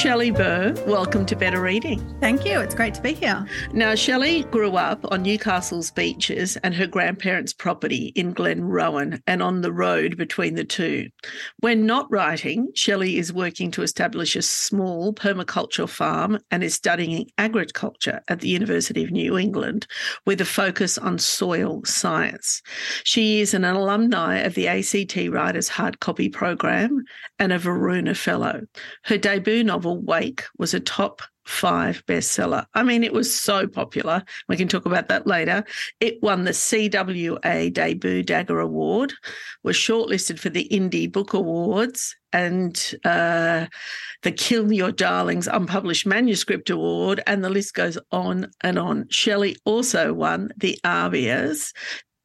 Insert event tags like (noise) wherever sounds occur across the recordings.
Shelley Burr, welcome to Better Reading. Thank you. It's great to be here. Now, Shelley grew up on Newcastle's beaches and her grandparents' property in Glenrowan and on the road between the two. When not writing, Shelley is working to establish a small permaculture farm and is studying agriculture at the University of New England with a focus on soil science. She is an alumni of the ACT Writers Hard Copy Program and a Varuna Fellow. Her debut novel, Wake, was a top five bestseller. I mean, it was so popular. We can talk about that later. It won the CWA Debut Dagger Award, was shortlisted for the Indie Book Awards and uh, the Kill Your Darlings Unpublished Manuscript Award, and the list goes on and on. Shelley also won the ABIA's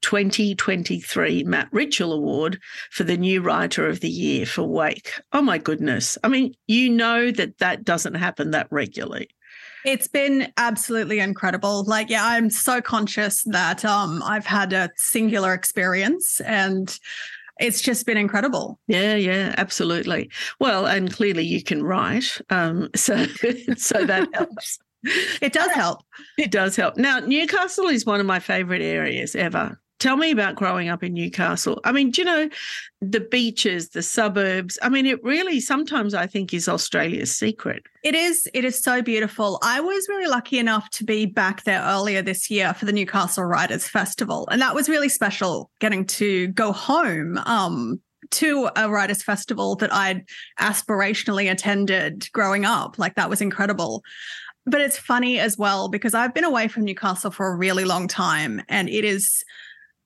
2023 Matt Richell Award for the new writer of the year for Wake. Oh my goodness. I mean, you know that that doesn't happen that regularly. It's been absolutely incredible. Like, yeah, I'm so conscious that um, I've had a singular experience and it's just been incredible. Yeah, yeah, absolutely. Well, and clearly you can write. Um, (laughs) so, so that (laughs) helps. It does help. It does help. Now, Newcastle is one of my favorite areas ever. Tell me about growing up in Newcastle. I mean, do you know the beaches, the suburbs? I mean, it really sometimes I think is Australia's secret. It is. It is so beautiful. I was really lucky enough to be back there earlier this year for the Newcastle Writers Festival, and that was really special. Getting to go home um, to a writers festival that I'd aspirationally attended growing up. Like that was incredible. But it's funny as well because I've been away from Newcastle for a really long time and it is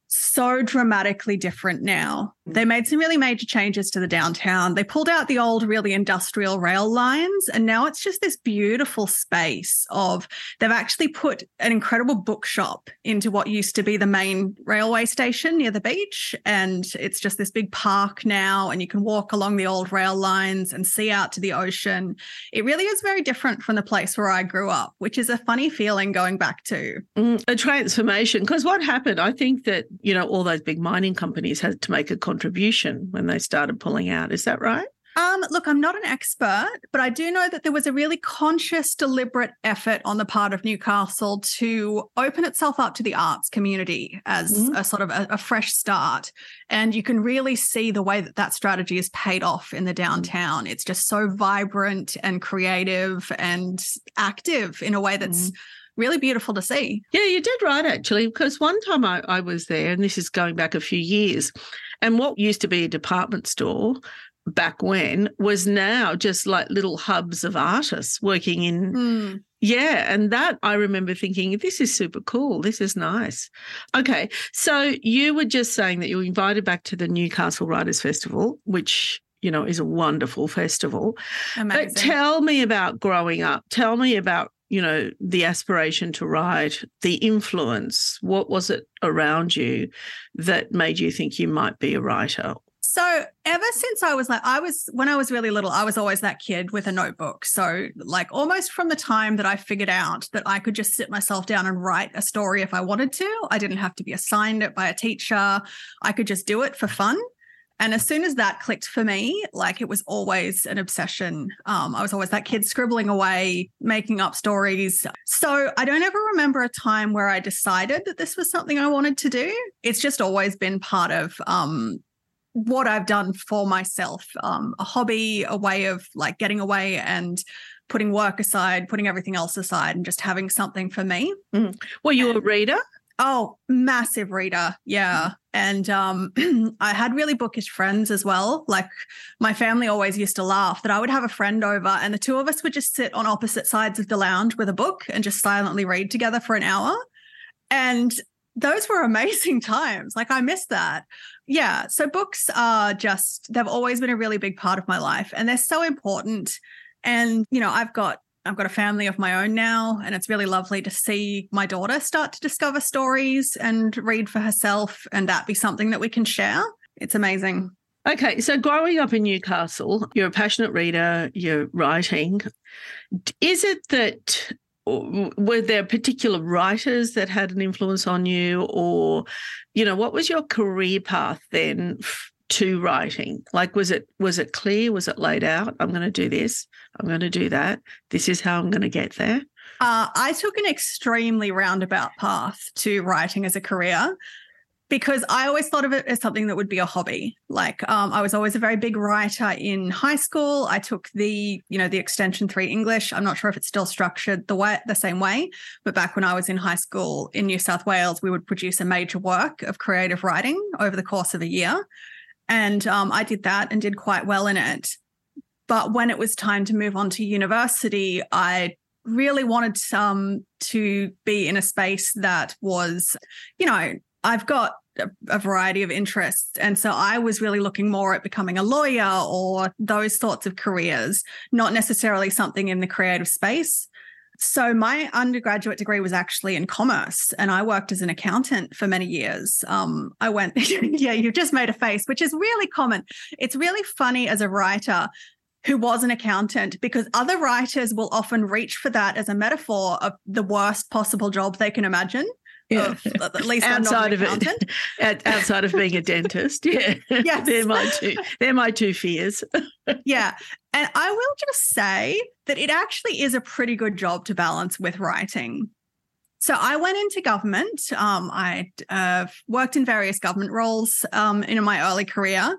so dramatically different now. They made some really major changes to the downtown. They pulled out the old, really industrial rail lines, and now it's just this beautiful space of they've actually put an incredible bookshop into what used to be the main railway station near the beach. And it's just this big park now, and you can walk along the old rail lines and see out to the ocean. It really is very different from the place where I grew up, which is a funny feeling going back to. Mm, a transformation. Because what happened, I think that, you know, all those big mining companies had to make a contribution when they started pulling out. Is that right? Um, look, I'm not an expert, but I do know that there was a really conscious, deliberate effort on the part of Newcastle to open itself up to the arts community as mm-hmm. a sort of a, a, fresh start. And you can really see the way that that strategy is paid off in the downtown. It's just so vibrant and creative and active in a way that's. Mm-hmm really beautiful to see. Yeah, you did right, actually, because one time I, I was there, and this is going back a few years, and what used to be a department store back when was now just like little hubs of artists working in mm. yeah and that i remember thinking this is super cool this is nice okay so you were just saying that you were invited back to the newcastle writers festival which you know is a wonderful festival Amazing. but tell me about growing up tell me about you know the aspiration to write the influence what was it around you that made you think you might be a writer so ever since I was like, I was when I was really little, I was always that kid with a notebook. So like almost from the time that I figured out that I could just sit myself down and write a story if I wanted to, I didn't have to be assigned it by a teacher. I could just do it for fun. And as soon as that clicked for me, like it was always an obsession. Um, I was always that kid scribbling away, making up stories. So I don't ever remember a time where I decided that this was something I wanted to do. It's just always been part of um, what I've done for myself um, a hobby, a way of like getting away and putting work aside, putting everything else aside, and just having something for me. Mm. Were you and, a reader? Oh, massive reader. Yeah. And um, (clears throat) I had really bookish friends as well. Like my family always used to laugh that I would have a friend over and the two of us would just sit on opposite sides of the lounge with a book and just silently read together for an hour. And those were (laughs) amazing times. Like I miss that. Yeah. So books are just, they've always been a really big part of my life and they're so important. And, you know, I've got I've got a family of my own now, and it's really lovely to see my daughter start to discover stories and read for herself, and that be something that we can share. It's amazing. Okay, so growing up in Newcastle, you're a passionate reader, you're writing. Is it that were there particular writers that had an influence on you or you know what was your career path then to writing like was it was it clear was it laid out i'm going to do this i'm going to do that this is how i'm going to get there uh, i took an extremely roundabout path to writing as a career because I always thought of it as something that would be a hobby. Like um, I was always a very big writer in high school. I took the, you know, the extension three English. I'm not sure if it's still structured the way the same way, but back when I was in high school in New South Wales, we would produce a major work of creative writing over the course of a year. And um, I did that and did quite well in it. But when it was time to move on to university, I really wanted some to be in a space that was, you know, I've got a, a variety of interests. And so I was really looking more at becoming a lawyer or those sorts of careers, not necessarily something in the creative space. So my undergraduate degree was actually in commerce, and I worked as an accountant for many years. Um, I went, (laughs) yeah, you've just made a face, which is really common. It's really funny as a writer who was an accountant because other writers will often reach for that as a metaphor of the worst possible job they can imagine yeah. Of, at least outside of it, (laughs) outside of being a dentist. Yeah, (laughs) yes. they're my two. They're my two fears. (laughs) yeah, and I will just say that it actually is a pretty good job to balance with writing. So I went into government. Um, I uh, worked in various government roles um, in my early career.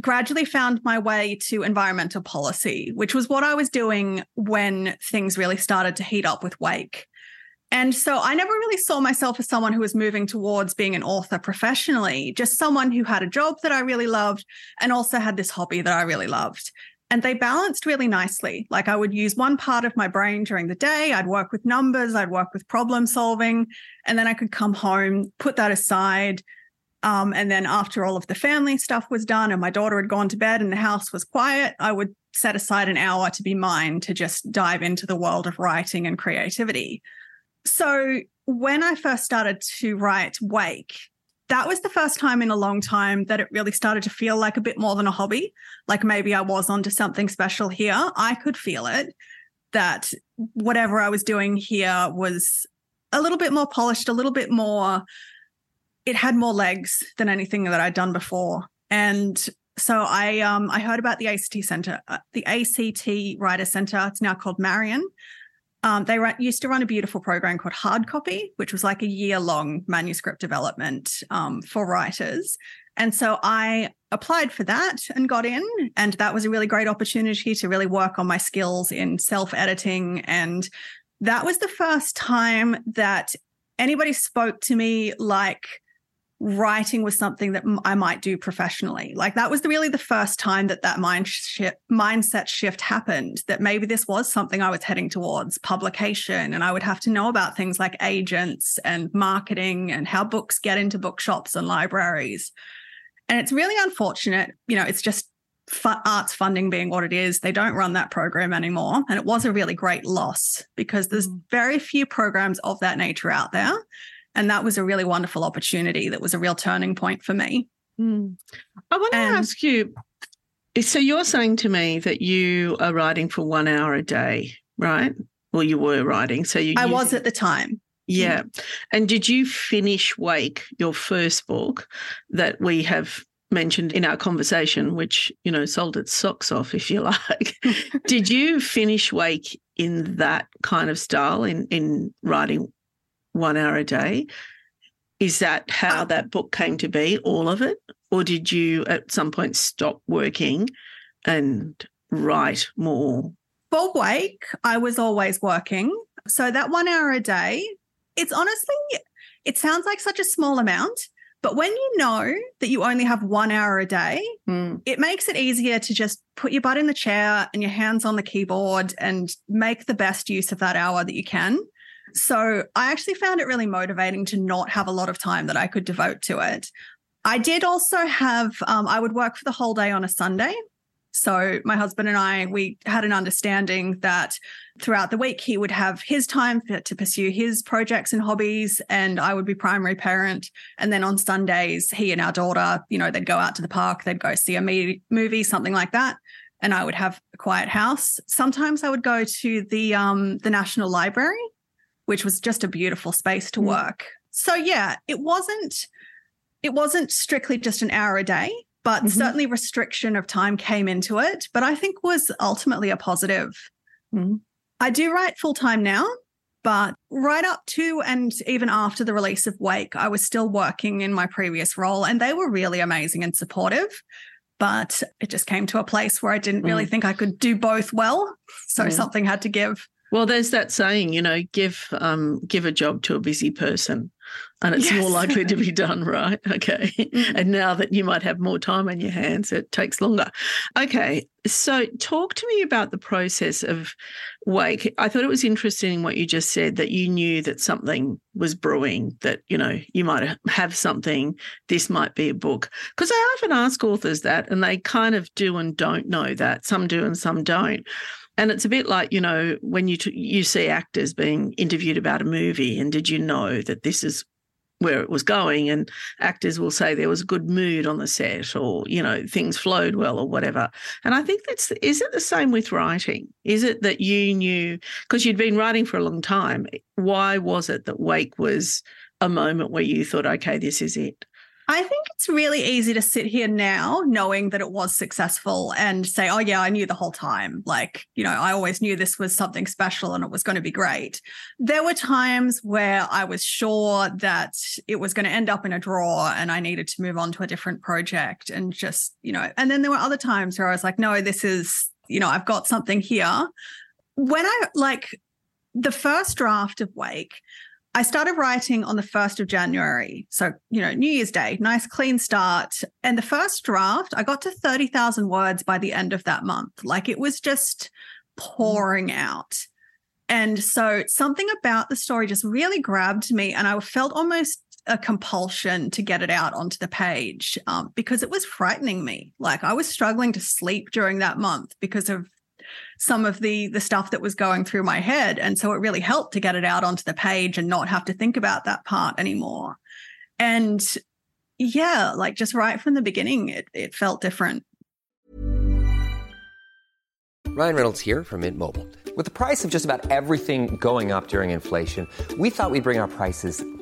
Gradually found my way to environmental policy, which was what I was doing when things really started to heat up with Wake. And so I never really saw myself as someone who was moving towards being an author professionally, just someone who had a job that I really loved and also had this hobby that I really loved. And they balanced really nicely. Like I would use one part of my brain during the day, I'd work with numbers, I'd work with problem solving, and then I could come home, put that aside. Um, and then after all of the family stuff was done and my daughter had gone to bed and the house was quiet, I would set aside an hour to be mine to just dive into the world of writing and creativity. So when I first started to write Wake, that was the first time in a long time that it really started to feel like a bit more than a hobby. Like maybe I was onto something special here. I could feel it that whatever I was doing here was a little bit more polished, a little bit more, it had more legs than anything that I'd done before. And so I um I heard about the ACT Center, uh, the ACT Writer Center. It's now called Marion. Um, they used to run a beautiful program called Hard Copy, which was like a year long manuscript development um, for writers. And so I applied for that and got in. And that was a really great opportunity to really work on my skills in self editing. And that was the first time that anybody spoke to me like, writing was something that I might do professionally. Like that was really the first time that that mind shift, mindset shift happened. That maybe this was something I was heading towards publication, and I would have to know about things like agents and marketing and how books get into bookshops and libraries. And it's really unfortunate. You know, it's just arts funding being what it is. They don't run that program anymore, and it was a really great loss because there's mm. very few programs of that nature out there. And that was a really wonderful opportunity. That was a real turning point for me. Mm. I want to and, ask you so you're saying to me that you are writing for one hour a day, right? Well, you were writing. So you I was at the time. Yeah. And did you finish Wake, your first book that we have mentioned in our conversation, which, you know, sold its socks off, if you (laughs) like. (laughs) did you finish Wake in that kind of style in in writing one hour a day. Is that how that book came to be, all of it? Or did you at some point stop working and write more? For Wake, I was always working. So that one hour a day, it's honestly, it sounds like such a small amount, But when you know that you only have one hour a day, Mm. it makes it easier to just put your butt in the chair and your hands on the keyboard and make the best use of that hour that you can. So I actually found it really motivating to not have a lot of time that I could devote to it. I did also have, um, I would work for the whole day on a Sunday. So my husband and I, we had an understanding that throughout the week he would have his time to pursue his projects and hobbies, and I would be primary parent. And then on Sundays, he and our daughter, you know, they'd go out to the park, they'd go see a movie, something like that, and I would have a quiet house. Sometimes I would go to the um, the National Library, which was just a beautiful space to Mm. work. So yeah, it wasn't it wasn't strictly just an hour a day but Mhm. certainly restriction of time came into it but i think was ultimately a positive Mhm. i do write full time now but right up to and even after the release of wake i was still working in my previous role and they were really amazing and supportive but it just came to a place where i didn't really think i could do both well so Mm. something had to give Well, there's that saying, you know, give um, give a job to a busy person, and it's more likely to be (laughs) done, right? Okay. Mm. And now that you might have more time on your hands, it takes longer. Okay. So, talk to me about the process of Wake. I thought it was interesting what you just said that you knew that something was brewing, that, you know, you might have something, this might be a book. Because I often ask authors that, and they kind of do and don't know that. Some do and some don't. And it's a bit like you know when you t- you see actors being interviewed about a movie, and did you know that this is where it was going? And actors will say there was a good mood on the set, or you know things flowed well, or whatever. And I think that's is it the same with writing? Is it that you knew because you'd been writing for a long time? Why was it that Wake was a moment where you thought, okay, this is it? I think it's really easy to sit here now knowing that it was successful and say, oh, yeah, I knew the whole time. Like, you know, I always knew this was something special and it was going to be great. There were times where I was sure that it was going to end up in a drawer and I needed to move on to a different project and just, you know, and then there were other times where I was like, no, this is, you know, I've got something here. When I like the first draft of Wake, I started writing on the 1st of January. So, you know, New Year's Day, nice clean start. And the first draft, I got to 30,000 words by the end of that month. Like it was just pouring out. And so something about the story just really grabbed me. And I felt almost a compulsion to get it out onto the page um, because it was frightening me. Like I was struggling to sleep during that month because of some of the the stuff that was going through my head. And so it really helped to get it out onto the page and not have to think about that part anymore. And yeah like just right from the beginning it, it felt different. Ryan Reynolds here from Mint Mobile. With the price of just about everything going up during inflation, we thought we'd bring our prices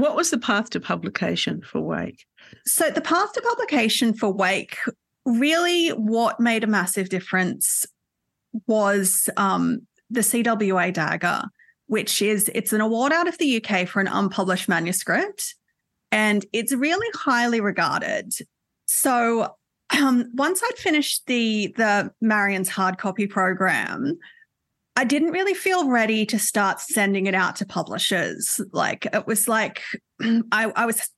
What was the path to publication for Wake? so the path to publication for wake really what made a massive difference was um, the cwa dagger which is it's an award out of the uk for an unpublished manuscript and it's really highly regarded so um, once i'd finished the the marion's hard copy program I didn't really feel ready to start sending it out to publishers. Like it was like (clears throat) I, I was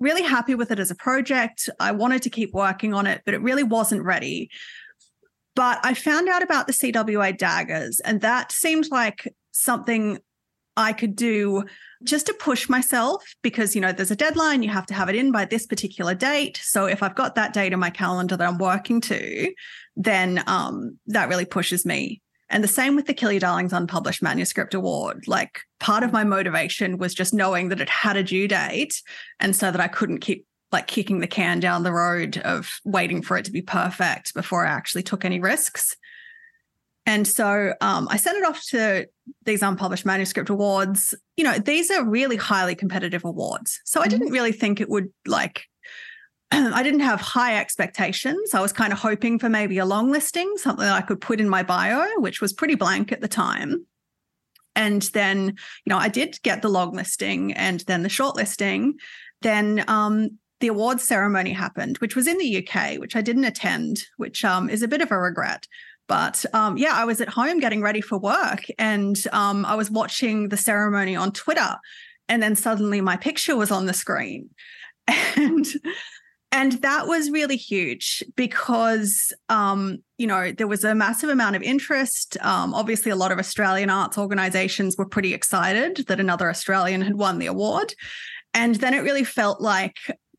really happy with it as a project. I wanted to keep working on it, but it really wasn't ready. But I found out about the CWA daggers, and that seemed like something I could do just to push myself because, you know, there's a deadline, you have to have it in by this particular date. So if I've got that date in my calendar that I'm working to, then um, that really pushes me. And the same with the Kill Your Darlings Unpublished Manuscript Award. Like part of my motivation was just knowing that it had a due date and so that I couldn't keep like kicking the can down the road of waiting for it to be perfect before I actually took any risks. And so um, I sent it off to these unpublished manuscript awards. You know, these are really highly competitive awards. So I didn't really think it would like, (clears throat) I didn't have high expectations. I was kind of hoping for maybe a long listing, something that I could put in my bio, which was pretty blank at the time. And then, you know, I did get the long listing and then the short listing. Then um, the awards ceremony happened, which was in the UK, which I didn't attend, which um, is a bit of a regret. But um, yeah, I was at home getting ready for work and um, I was watching the ceremony on Twitter. And then suddenly my picture was on the screen. (laughs) And and that was really huge because um, you know there was a massive amount of interest um, obviously a lot of australian arts organizations were pretty excited that another australian had won the award and then it really felt like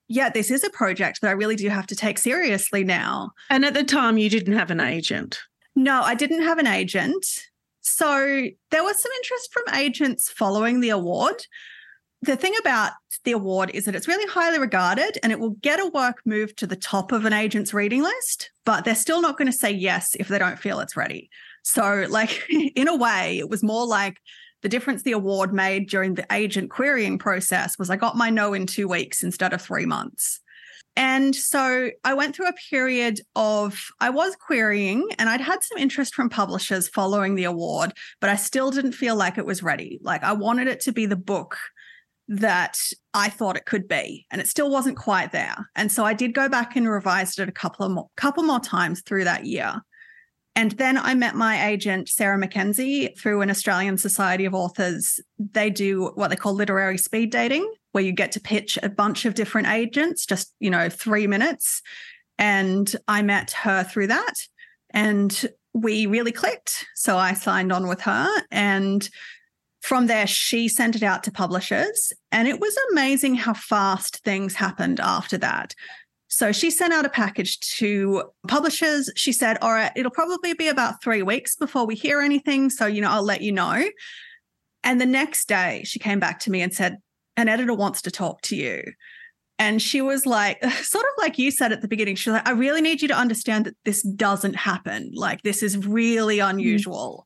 yeah this is a project that i really do have to take seriously now And at the time, you didn't have an agent. no, I didn't have an agent. So there was some interest from agents following the award. The thing about the award is that it's really highly regarded and it will get a work moved to the top of an agent's reading list, but they're still not going to say yes if they don't feel it's ready. So, like, (laughs) in a way, it was more like the difference the award made during the agent querying process was I got my no in two weeks instead of three months. And so I went through a period of, I was querying and I'd had some interest from publishers following the award, but I still didn't feel like it was ready. Like I wanted it to be the book that I thought it could be, and it still wasn't quite there. And so I did go back and revised it a couple of more, couple more times through that year. And then I met my agent, Sarah McKenzie, through an Australian Society of Authors. They do what they call literary speed dating, where you get to pitch a bunch of different agents, just, you know, three minutes. And I met her through that. And we really clicked. So I signed on with her. And from there, she sent it out to publishers. And it was amazing how fast things happened after that. So she sent out a package to publishers. She said, All right, it'll probably be about three weeks before we hear anything. So, you know, I'll let you know. And the next day, she came back to me and said, An editor wants to talk to you. And she was like, (laughs) sort of like you said at the beginning, she's like, I really need you to understand that this doesn't happen. Like, this is really mm. unusual.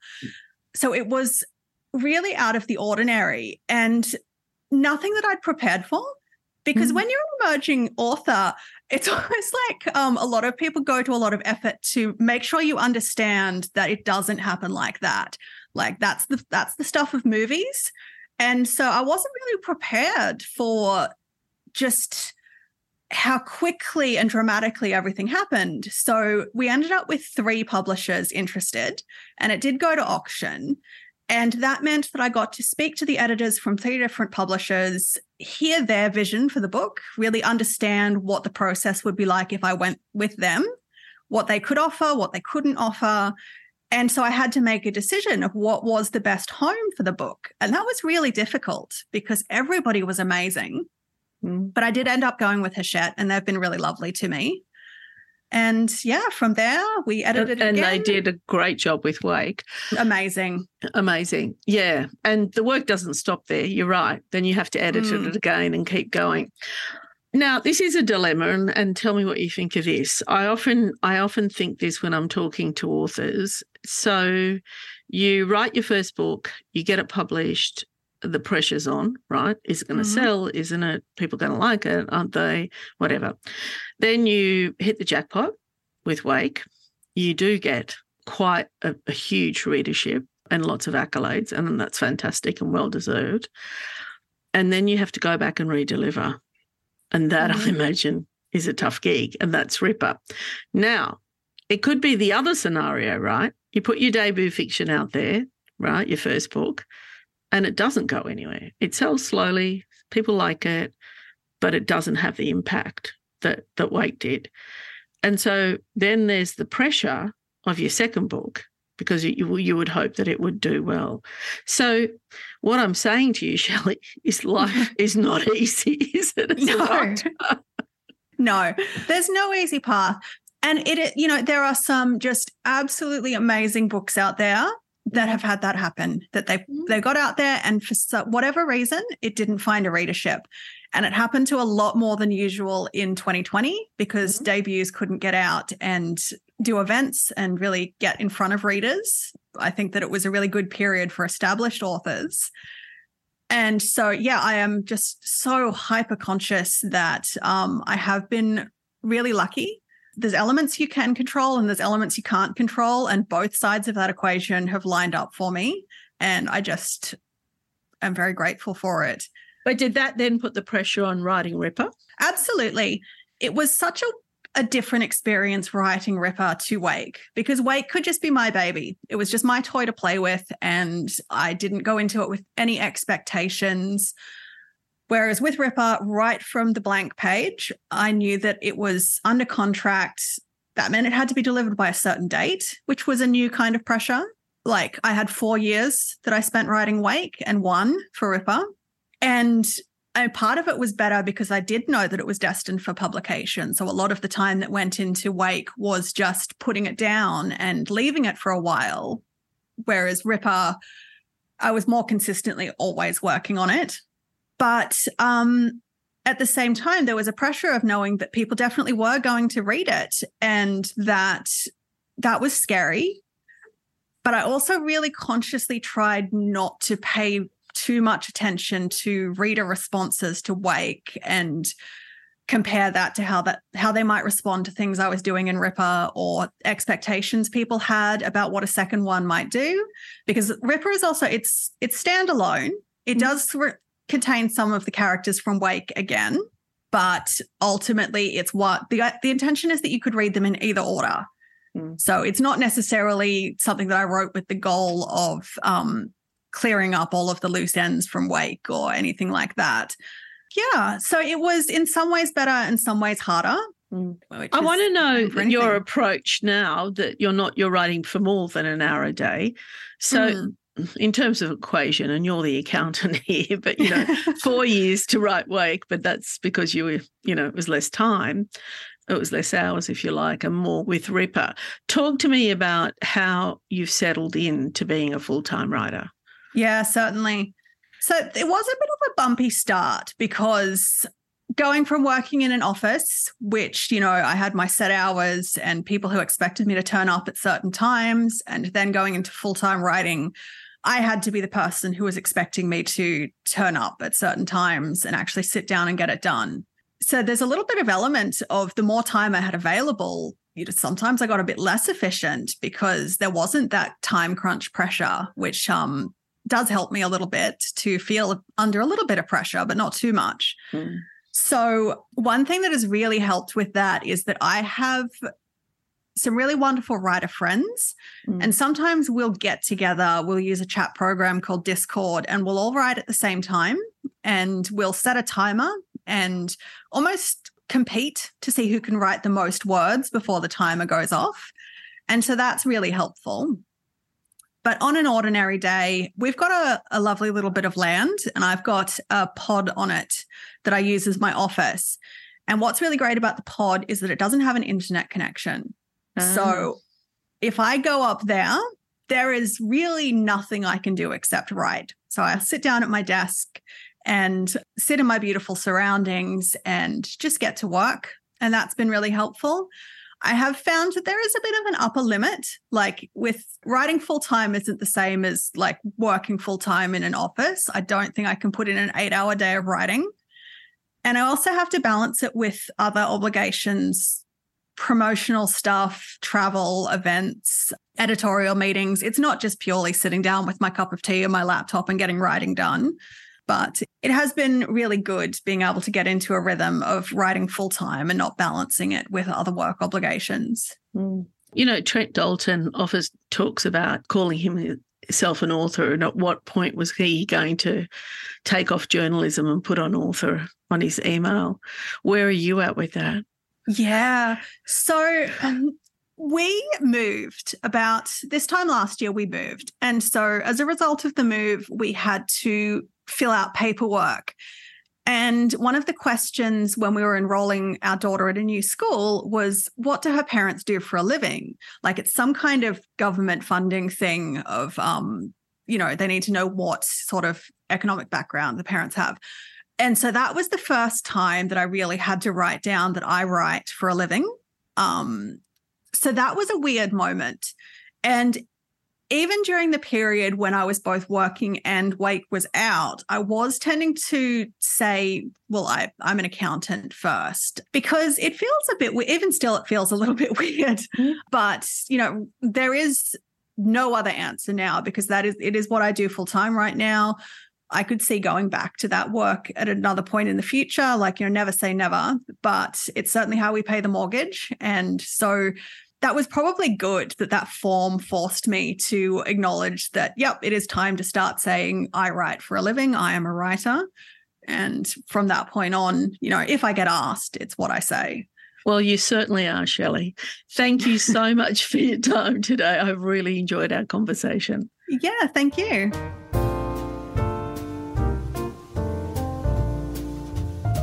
So it was really out of the ordinary and nothing that I'd prepared for. Because Mm. when you're an emerging author, it's (laughs) almost like um, a lot of people go to a lot of effort to make sure you understand that it doesn't happen like that. Like that's the that's the stuff of movies. And so I wasn't really prepared for just how quickly and dramatically everything happened. So we ended up with three publishers interested, and it did go to auction. And that meant that I got to speak to the editors from three different publishers, hear their vision for the book, really understand what the process would be like if I went with them, what they could offer, what they couldn't offer. And so I had to make a decision of what was the best home for the book. And that was really difficult because everybody was amazing. Mm. But I did end up going with Hachette, and they've been really lovely to me. And yeah, from there we edited it and again. they did a great job with Wake. amazing. Amazing. Yeah. And the work doesn't stop there. You're right. Then you have to edit Mm. it again and keep going. Now, this is a dilemma, and, and tell me what you think of this. I often I often think this when I'm talking to authors. So you write your first book, you get it published, the pressure's on, right? Is it going to Mhm. sell? Isn't it? People going to like it, aren't they? Whatever. Then you hit the jackpot with Wake. You do get quite a, a huge readership and lots of accolades, and that's fantastic and well deserved. And then you have to go back and redeliver. And that, I Mhm. imagine, is a tough gig, and that's Ripper. Now, it could be the other scenario, right? You put your debut fiction out there, right? Your first book, and it doesn't go anywhere. It sells slowly, people like it, but it doesn't have the impact that, that Wake did. And so then there's the pressure of your second book because you, you would hope that it would do well. So, what I'm saying to you, (laughs) Shelley, is life (laughs) is not easy, is it? It's No. no, there's no easy path. And it, you know, there are some just absolutely amazing books out there that have had that happen. That they they got out there, and for whatever reason, it didn't find a readership. And it happened to a lot more than usual in 2020 because debuts couldn't get out and do events and really get in front of readers. I think that it was a really good period for established authors. And so, yeah, I am just so hyper conscious that um, I have been really lucky. There's elements you can control and there's elements you can't control. And both sides of that equation have lined up for me. And I just am very grateful for it. But did that then put the pressure on writing Ripper? Absolutely. It was such a, a different experience writing Ripper to Wake because Wake could just be my baby. It was just my toy to play with, and I didn't go into it with any expectations. Whereas with Ripper, right from the blank page, I knew that it was under contract. That meant it had to be delivered by a certain date, which was a new kind of pressure. Like I had four years that I spent writing Wake and one for Ripper. And and part of it was better because I did know that it was destined for publication. So a lot of the time that went into Wake was just putting it down and leaving it for a while. Whereas Ripper, I was more consistently always working on it. But um, at the same time, there was a pressure of knowing that people definitely were going to read it and that that was scary. But I also really consciously tried not to pay too much attention to reader responses to Wake and compare that to how that how they might respond to things I was doing in Ripper or expectations people had about what a second one might do. Because Ripper is also it's it's standalone. It does re- contain some of the characters from Wake again but ultimately it's what the the intention is that you could read them in either order Mm. so it's not necessarily something that I wrote with the goal of um, clearing up all of the loose ends from Wake or anything like that. Yeah. So it was in some ways better, in some ways harder. Mm. I want to know your approach now that you're not you're writing for more than an hour a day. So Mm. In terms of equation, and you're the accountant (laughs) here, but you know, four (laughs) years to write Wake, but that's because you were, you know, it was less time. It was less hours, if you like, and more with Ripper. Talk to me about how you've settled in to being a full time writer. Yeah, certainly. So it was a bit of a bumpy start because going from working in an office, which, you know, I had my set hours and people who expected me to turn up at certain times, and then going into full time writing, I had to be the person who was expecting me to turn up at certain times and actually sit down and get it done. So there's a little bit of element of the more time I had available, you know, sometimes I got a bit less efficient because there wasn't that time crunch pressure, which um does help me a little bit to feel under a little bit of pressure, but not too much. Mm. So, one thing that has really helped with that is that I have some really wonderful writer friends. Mm. And sometimes we'll get together, we'll use a chat program called Discord, and we'll all write at the same time. And we'll set a timer and almost compete to see who can write the most words before the timer goes off. And so that's really helpful. But on an ordinary day, we've got a, a lovely little bit of land, and I've got a pod on it that I use as my office. And what's really great about the pod is that it doesn't have an internet connection. Ah. So if I go up there, there is really nothing I can do except write. So I sit down at my desk and sit in my beautiful surroundings and just get to work. And that's been really helpful. I have found that there is a bit of an upper limit. Like with writing full time isn't the same as like working full time in an office. I don't think I can put in an eight hour day of writing. And I also have to balance it with other obligations, promotional stuff, travel, events, editorial meetings. It's not just purely sitting down with my cup of tea and my laptop and getting writing done. But it has been really good being able to get into a rhythm of writing full time and not balancing it with other work obligations. Mm. You know, Trent Dalton offers talks about calling himself an author, and at what point was he going to take off journalism and put on author on his email? Where are you at with that? Yeah. So um, we moved about this time last year we moved and so as a result of the move we had to fill out paperwork. And one of the questions when we were enrolling our daughter at a new school was what do her parents do for a living? Like it's some kind of government funding thing of um you know they need to know what sort of economic background the parents have. And so that was the first time that i really had to write down that i write for a living. Um so that was a weird moment. And even during the period when I was both working and Wake was out, I was tending to say, well, I, I'm an accountant first because it feels a bit, even still, it feels a little (laughs) bit weird. Mm-hmm. But, you know, there is no other answer now because that is, it is what I do full time right now. I could see going back to that work at another point in the future. Like, you know, never say never, but it's certainly how we pay the mortgage. And so that was probably good that that form forced me to acknowledge that, yep, it is time to start saying, I write for a living, I am a writer. And from that point on, you know, if I get asked, it's what I say. Well, you certainly are, Shelley. Thank you so (laughs) much for your time today. I've really enjoyed our conversation. Yeah, thank you.